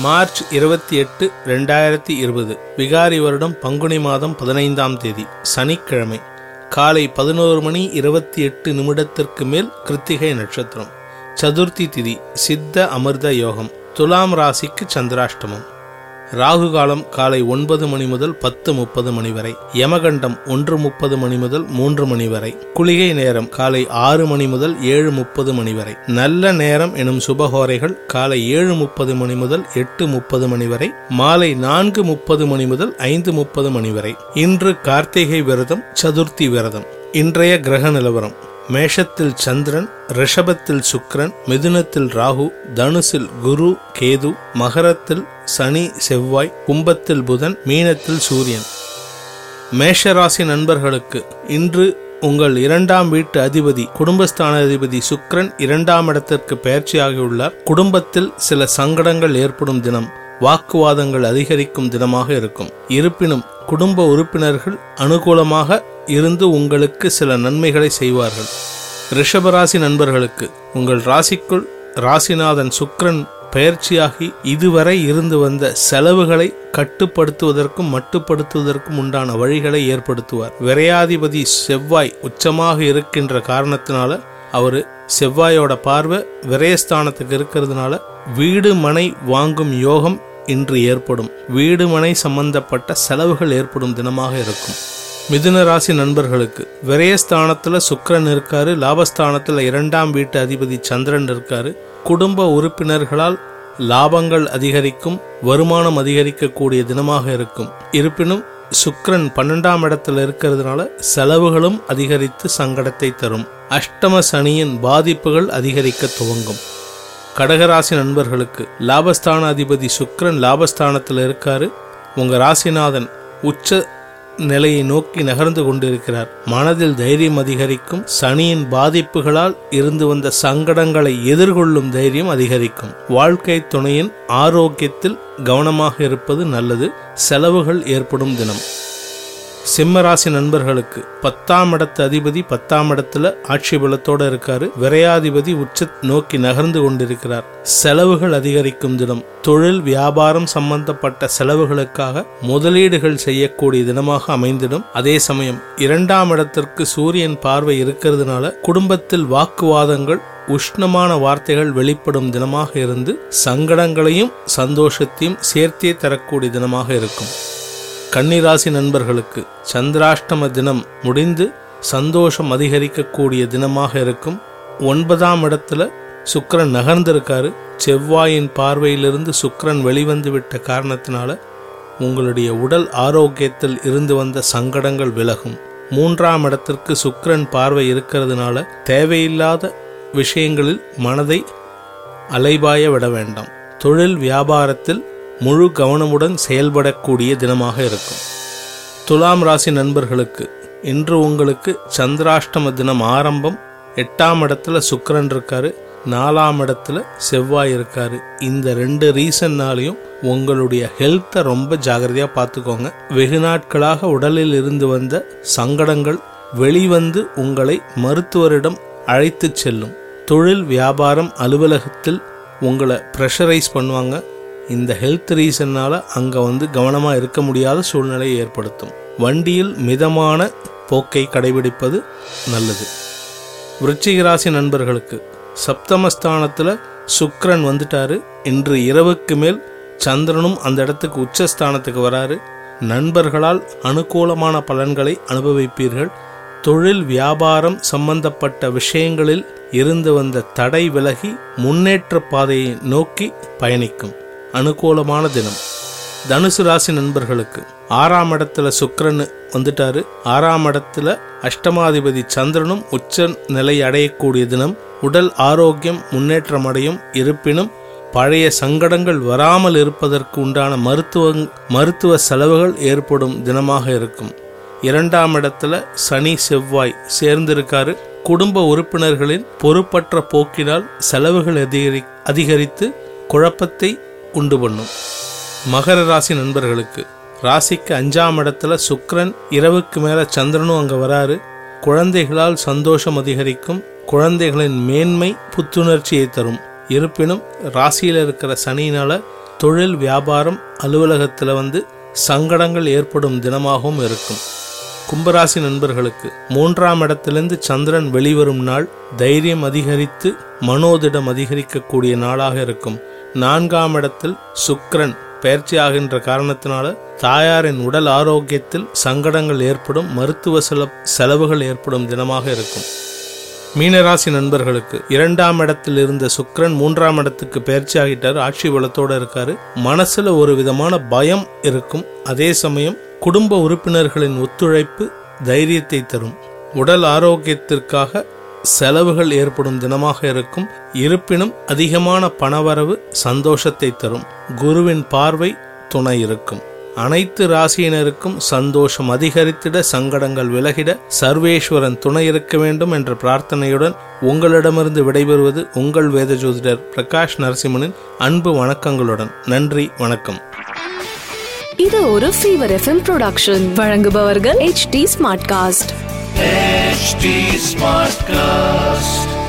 March இருபத்தி எட்டு ரெண்டாயிரத்தி இருபது விகாரி வருடம் பங்குனி மாதம் பதினைந்தாம் தேதி சனிக்கிழமை. காலை பதினோரு மணி இருபத்தி எட்டு நிமிடத்திற்கு மேல் கிருத்திகை நட்சத்திரம். சதுர்த்தி திதி சித்த அமிர்த யோகம். துலாம் ராசிக்கு சந்திராஷ்டமம். ராகு காலம் காலை ஒன்பது மணி முதல் பத்து முப்பது மணி வரை யமகண்டம் ஒன்று முப்பது மணி முதல் மூன்று மணி வரை குளிகை நேரம் காலை ஆறு மணி முதல் ஏழு முப்பது மணி வரை. நல்ல நேரம் எனும் சுபகோரைகள் காலை ஏழு முப்பது மணி முதல் எட்டு முப்பது மணி வரை மாலை நான்கு முப்பது மணி முதல் ஐந்து முப்பது மணி வரை. இன்று கார்த்திகை விரதம் சதுர்த்தி விரதம். இன்றைய கிரக நிலவரம். மேஷத்தில் சந்திரன் ரிஷபத்தில் சுக்ரன் மிதுனத்தில் ராகு தனுசில் குரு கேது மகரத்தில் சனி செவ்வாய் கும்பத்தில் புதன் மீனத்தில் சூரியன். மேஷராசி நண்பர்களுக்கு இன்று உங்கள் இரண்டாம் வீட்டு அதிபதி குடும்பஸ்தான அதிபதி சுக்ரன் இரண்டாம் இடத்திற்கு பயிற்சியாகியுள்ளார் குடும்பத்தில் சில சங்கடங்கள் ஏற்படும் தினம் வாக்குவாதங்கள் அதிகரிக்கும் தினமாக இருக்கும். இருப்பினும் குடும்ப உறுப்பினர்கள் அனுகூலமாக இருந்து உங்களுக்கு சில நன்மைகளை செய்வார்கள். ரிஷபராசி நண்பர்களுக்கு உங்கள் ராசிக்குள் ராசிநாதன் சுக்ரன் பயிற்சியாகி இதுவரை இருந்து வந்த செலவுகளை கட்டுப்படுத்துவதற்கும் மட்டுப்படுத்துவதற்கும் உண்டான வழிகளை ஏற்படுத்துவார். விரையாதிபதி செவ்வாய் உச்சமாக இருக்கின்ற காரணத்தினால அவர் செவ்வாயோட பார்வை விரயஸ்தானத்துக்கு இருக்கிறதுனால வீடு மனை வாங்கும் யோகம் இன்று ஏற்படும் வீடு மனை சம்பந்தப்பட்ட செலவுகள் ஏற்படும் தினமாக இருக்கும். மிதுன ராசி நண்பர்களுக்கு விரயஸ்தானத்தில் சுக்கரன் இருக்காரு லாபஸ்தானத்தில் இரண்டாம் வீட்டு அதிபதி சந்திரன் இருக்காரு. குடும்ப உறுப்பினர்களால் லாபங்கள் அதிகரிக்கும் வருமானம் அதிகரிக்கக்கூடிய தினமாக இருக்கும். இருப்பினும் சுக்ரன் பன்னெண்டாம் இடத்துல இருக்கிறதுனால செலவுகளும் அதிகரித்து சங்கடத்தை தரும். அஷ்டம சனியின் பாதிப்புகள் அதிகரிக்க துவங்கும். கடகராசி நண்பர்களுக்கு லாபஸ்தான அதிபதி சுக்ரன் லாபஸ்தானத்தில் இருக்காரு. உங்க ராசிநாதன் உச்ச நிலையை நோக்கி நகர்ந்து கொண்டிருக்கிறார். மனதில் தைரியம் அதிகரிக்கும். சனியின் பாதிப்புகளால் இருந்து வந்த சங்கடங்களை எதிர்கொள்ளும் தைரியம் அதிகரிக்கும். வாழ்க்கை துணையின் ஆரோக்கியத்தில் கவனமாக இருப்பது நல்லது. செலவுகள் ஏற்படும் தினம். சிம்மராசி நண்பர்களுக்கு பத்தாம் இடத்து அதிபதி பத்தாம் இடத்துல ஆட்சி பலத்தோட இருக்காரு. விரையாதிபதி உச்ச நோக்கி நகர்ந்து கொண்டிருக்கிறார். செலவுகள் அதிகரிக்கும் தினம். தொழில் வியாபாரம் சம்பந்தப்பட்ட செலவுகளுக்காக முதலீடுகள் செய்யக்கூடிய தினமாக அமைந்திடும். அதே சமயம் இரண்டாம் இடத்திற்கு சூரியன் பார்வை இருக்கிறதுனால குடும்பத்தில் வாக்குவாதங்கள் உஷ்ணமான வார்த்தைகள் வெளிப்படும் தினமாக இருந்து சங்கடங்களையும் சந்தோஷத்தையும் சேர்த்தே தரக்கூடிய தினமாக இருக்கும். கன்னிராசி நண்பர்களுக்கு சந்திராஷ்டம தினம் முடிந்து சந்தோஷம் அதிகரிக்கக்கூடிய தினமாக இருக்கும். ஒன்பதாம் இடத்துல சுக்கரன் நகர்ந்திருக்காரு. செவ்வாயின் பார்வையிலிருந்து சுக்கரன் வெளிவந்து விட்ட காரணத்தினால உங்களுடைய உடல் ஆரோக்கியத்தில் இருந்து வந்த சங்கடங்கள் விலகும். மூன்றாம் இடத்திற்கு சுக்கரன் பார்வை இருக்கிறதுனால தேவையில்லாத விஷயங்களில் மனதை அலைபாய விட வேண்டாம். தொழில் வியாபாரத்தில் முழு கவனமுடன் செயல்படக்கூடிய தினமாக இருக்கும். துலாம் ராசி நண்பர்களுக்கு இன்று உங்களுக்கு சந்திராஷ்டம தினம் ஆரம்பம். எட்டாம் இடத்துல சுக்கரன் இருக்காரு நாலாம் இடத்துல செவ்வாய் இருக்காரு. இந்த ரெண்டு ரீசன்னாலையும் உங்களுடைய ஹெல்த்தை ரொம்ப ஜாகிரதையாக பார்த்துக்கோங்க. வெகு நாட்களாக உடலில் இருந்து வந்த சங்கடங்கள் வெளிவந்து உங்களை மருத்துவரிடம் அழைத்து செல்லும். தொழில் வியாபாரம் அலுவலகத்தில் உங்களை ப்ரெஷரைஸ் பண்ணுவாங்க. இந்த ஹெல்த் ரீசன்னால் அங்கே வந்து கவனமாக இருக்க முடியாத சூழ்நிலையை ஏற்படுத்தும். வண்டியில் மிதமான போக்கை கடைபிடிப்பது நல்லது. விருச்சிக ராசி நண்பர்களுக்கு சப்தமஸ்தானத்தில் சுக்ரன் வந்துட்டாரு. இன்று இரவுக்கு மேல் சந்திரனும் அந்த இடத்துக்கு உச்சஸ்தானத்துக்கு வராரு. நண்பர்களால் அனுகூலமான பலன்களை அனுபவிப்பீர்கள். தொழில் வியாபாரம் சம்பந்தப்பட்ட விஷயங்களில் இருந்து வந்த தடை விலகி முன்னேற்ற பாதையை நோக்கி பயணிக்கும். அனுகூலமான தினம். தனுசு ராசி நண்பர்களுக்கு ஆறாம் இடத்துல சுக்கரன் வந்துட்டாரு. ஆறாம் இடத்துல அஷ்டமாதிபதி சந்திரனும் உச்ச நிலை அடையக்கூடிய தினம். உடல் ஆரோக்கியம் முன்னேற்றம் அடையும் இருப்பினும் பழைய சங்கடங்கள் வராமல் இருப்பதற்கு உண்டான மருத்துவ மருத்துவ செலவுகள் ஏற்படும் தினமாக இருக்கும். இரண்டாம் இடத்துல சனி செவ்வாய் சேர்ந்திருக்காரு. குடும்ப உறுப்பினர்களின் பொறுப்பற்ற போக்கினால் செலவுகள் அதிகரி அதிகரித்து குழப்பத்தை உண்டு பண்ணும். மகர ராசி நண்பர்களுக்கு ராசிக்கு அஞ்சாம் இடத்துல சுக்ரன் இரவுக்கு மேலே சந்திரனும் அங்கே வராரு. குழந்தைகளால் சந்தோஷம் அதிகரிக்கும். குழந்தைகளின் மேன்மை புத்துணர்ச்சியை தரும். இருப்பினும் ராசியில் இருக்கிற சனியினால தொழில் வியாபாரம் அலுவலகத்தில் வந்து சங்கடங்கள் ஏற்படும் தினமாகவும் இருக்கும். கும்பராசி நண்பர்களுக்கு மூன்றாம் இடத்திலிருந்து சந்திரன் வெளிவரும் நாள் தைரியம் அதிகரித்து மனோதிடம் அதிகரிக்கக்கூடிய நாளாக இருக்கும். நான்காம் இடத்தில் சுக்கிரன் பயிற்சியாகின்ற காரணத்தினால தாயாரின் உடல் ஆரோக்கியத்தில் சங்கடங்கள் ஏற்படும் மருத்துவ செல- செலவுகள் ஏற்படும் தினமாக இருக்கும். மீனராசி நண்பர்களுக்கு இரண்டாம் இடத்தில் இருந்த சுக்ரன் மூன்றாம் இடத்துக்கு பயிற்சி ஆகிட்டார் ஆட்சி பலத்தோடு இருக்காரு. மனசுல ஒரு விதமான பயம் இருக்கும் அதே சமயம் குடும்ப உறுப்பினர்களின் ஒத்துழைப்பு தைரியத்தை தரும். உடல் ஆரோக்கியத்திற்காக செலவுகள் ஏற்படும் தினமாக இருக்கும். இருப்பினும் அதிகமான பணவரவு சந்தோஷத்தை தரும். குருவின் பார்வை துணை இருக்கும். அனைத்து ராசியினருக்கும் சந்தோஷம் அதிகரித்திட சங்கடங்கள் விலகிட சர்வேஸ்வரன் துணை இருக்க வேண்டும் என்ற பிரார்த்தனையுடன் உங்களிடமிருந்து விடைபெறுவது உங்கள் வேத ஜோதிடர் பிரகாஷ் நரசிம்மனின் அன்பு வணக்கங்களுடன். நன்றி வணக்கம். இது ஒரு ஃபீவர் எஃப்எம் ப்ரொடக்ஷன் வழங்குபவர்கள் H D smart cast H smart cast